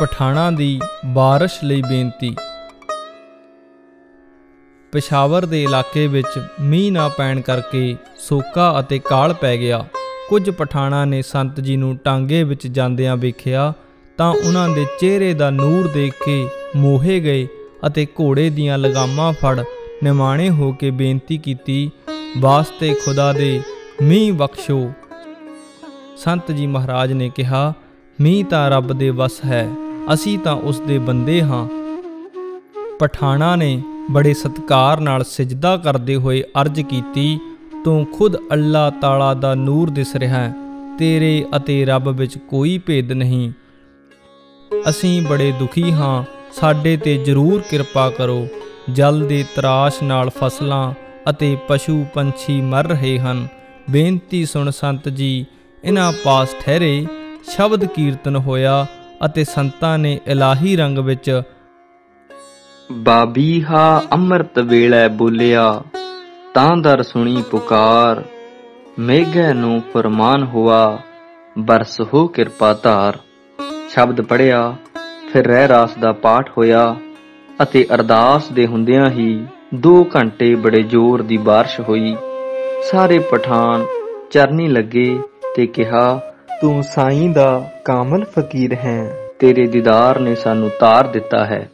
ਪਠਾਣਾ ਦੀ ਬਾਰਿਸ਼ ਲਈ ਬੇਨਤੀ। ਪਿਸ਼ਾਵਰ ਦੇ ਇਲਾਕੇ ਵਿੱਚ ਮੀਂਹ ਨਾ ਪੈਣ ਕਰਕੇ ਸੋਕਾ ਅਤੇ ਕਾਲ ਪੈ ਗਿਆ। ਕੁਝ ਪਠਾਣਾ ਨੇ ਸੰਤ ਜੀ ਨੂੰ ਟਾਂਗੇ ਵਿੱਚ ਜਾਂਦਿਆਂ ਵੇਖਿਆ ਤਾਂ ਉਹਨਾਂ ਦੇ ਚਿਹਰੇ ਦਾ ਨੂਰ ਦੇਖ ਕੇ ਮੋਹੇ ਗਏ ਅਤੇ ਘੋੜੇ ਦੀਆਂ ਲਗਾਮਾਂ ਫੜ ਨਿਮਾਣੇ ਹੋ ਕੇ ਬੇਨਤੀ ਕੀਤੀ, ਵਾਸਤੇ ਖੁਦਾ ਦੇ ਮੀਂਹ ਬਖਸ਼ੋ। ਸੰਤ ਜੀ ਮਹਾਰਾਜ ਨੇ ਕਿਹਾ, ਮੀਂਹ ਤਾਂ ਰੱਬ ਦੇ ਵਸ ਹੈ, ਅਸੀਂ ਤਾਂ ਉਸ ਦੇ ਬੰਦੇ ਹਾਂ। ਪਠਾਣਾ ਨੇ ਬੜੇ ਸਤਕਾਰ ਨਾਲ ਸਜਦਾ ਕਰਦੇ ਹੋਏ ਅਰਜ਼ ਕੀਤੀ, ਤੂੰ ਖੁਦ ਅੱਲਾ ਤਾਲਾ ਦਾ ਨੂਰ ਦਿਸ ਰਿਹਾ ਹੈ, ਤੇਰੇ ਅਤੇ ਰੱਬ ਵਿੱਚ ਕੋਈ ਭੇਦ ਨਹੀਂ। ਅਸੀਂ ਬੜੇ ਦੁਖੀ ਹਾਂ, ਸਾਡੇ ਤੇ ਜ਼ਰੂਰ ਕਿਰਪਾ ਕਰੋ। ਜਲ ਦੇ ਤਰਾਸ਼ ਨਾਲ ਫਸਲਾਂ ਅਤੇ ਪਸ਼ੂ ਪੰਛੀ ਮਰ ਰਹੇ ਹਨ। ਬੇਨਤੀ ਸੁਣ ਸੰਤ ਜੀ ਇਹਨਾਂ ਪਾਸ ਠਹਿਰੇ, ਸ਼ਬਦ ਕੀਰਤਨ ਹੋਇਆ ਅਤੇ ਸੰਤਾਂ ਨੇ ਇਲਾਹੀ ਰੰਗ ਵਿੱਚ ਬਾਬੀਹਾ ਅੰਮ੍ਰਿਤ ਵੇਲੇ ਬੋਲਿਆ, ਤਾਂ ਦਰ ਸੁਣੀ ਪੁਕਾਰ, ਮੇਘੈ ਨੂੰ ਫਰਮਾਨ ਹੁਆ, ਬਰਸ ਹੋ ਕਿਰਪਾ ਧਾਰ। ਸ਼ਬਦ ਪੜਿਆ ਫਿਰ ਰਹਿ ਰਾਸ ਦਾ ਪਾਠ ਹੋਇਆ ਅਤੇ ਅਰਦਾਸ ਦੇ ਹੁੰਦਿਆਂ ਹੀ 2 ਘੰਟੇ ਬੜੇ ਜ਼ੋਰ ਦੀ ਬਾਰਿਸ਼ ਹੋਈ। ਸਾਰੇ ਪਠਾਨ ਚਰਨੀ ਲੱਗੇ ਤੇ ਕਿਹਾ, ਤੂੰ ਸਾਈਂ ਦਾ ਕਾਮਲ ਫਕੀਰ ਹੈ। ਤੇਰੇ ਦੀਦਾਰ ਨੇ ਸਾਨੂੰ ਤਾਰ ਦਿੱਤਾ ਹੈ।